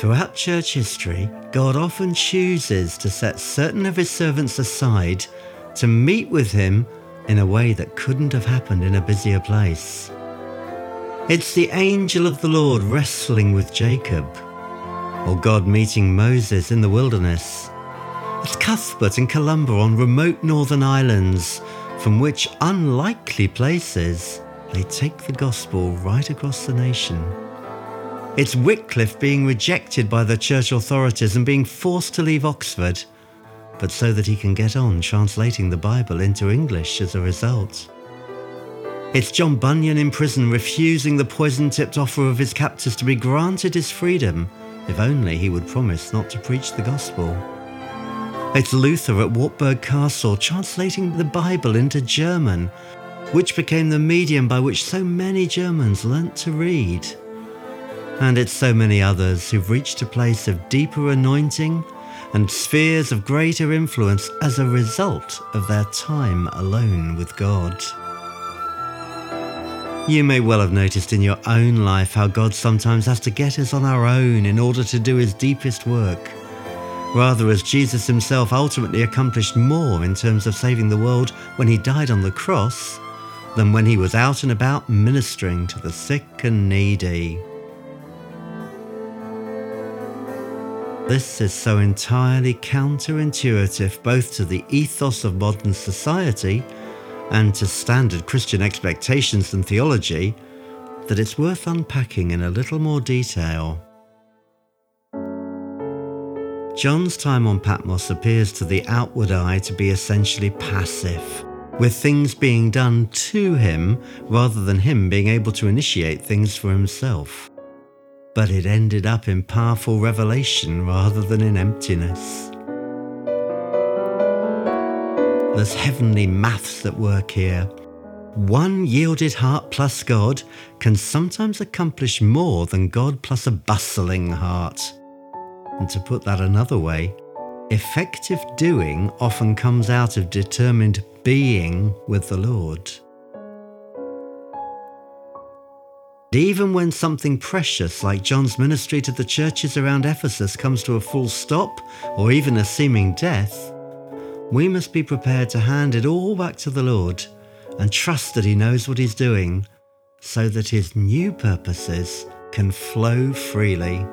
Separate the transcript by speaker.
Speaker 1: Throughout church history, God often chooses to set certain of his servants aside to meet with him in a way that couldn't have happened in a busier place. It's the angel of the Lord wrestling with Jacob, or God meeting Moses in the wilderness. It's Cuthbert and Columba on remote northern islands, from which unlikely places they take the gospel right across the nation. It's Wycliffe being rejected by the church authorities and being forced to leave Oxford, but so that he can get on translating the Bible into English as a result. It's John Bunyan in prison refusing the poison tipped offer of his captors to be granted his freedom, if only he would promise not to preach the gospel. It's Luther at Wartburg Castle translating the Bible into German, which became the medium by which so many Germans learnt to read. And it's so many others who've reached a place of deeper anointing and spheres of greater influence as a result of their time alone with God. You may well have noticed in your own life how God sometimes has to get us on our own in order to do his deepest work. Rather, as Jesus himself ultimately accomplished more in terms of saving the world when he died on the cross than when he was out and about ministering to the sick and needy. This is so entirely counterintuitive both to the ethos of modern society and to standard Christian expectations and theology that it's worth unpacking in a little more detail. John's time on Patmos appears to the outward eye to be essentially passive, with things being done to him rather than him being able to initiate things for himself but it ended up in powerful revelation rather than in emptiness. There's heavenly maths at work here. One yielded heart plus God can sometimes accomplish more than God plus a bustling heart. And to put that another way, effective doing often comes out of determined being with the Lord. Even when something precious like John's ministry to the churches around Ephesus comes to a full stop, or even a seeming death, we must be prepared to hand it all back to the Lord and trust that He knows what He's doing so that His new purposes can flow freely.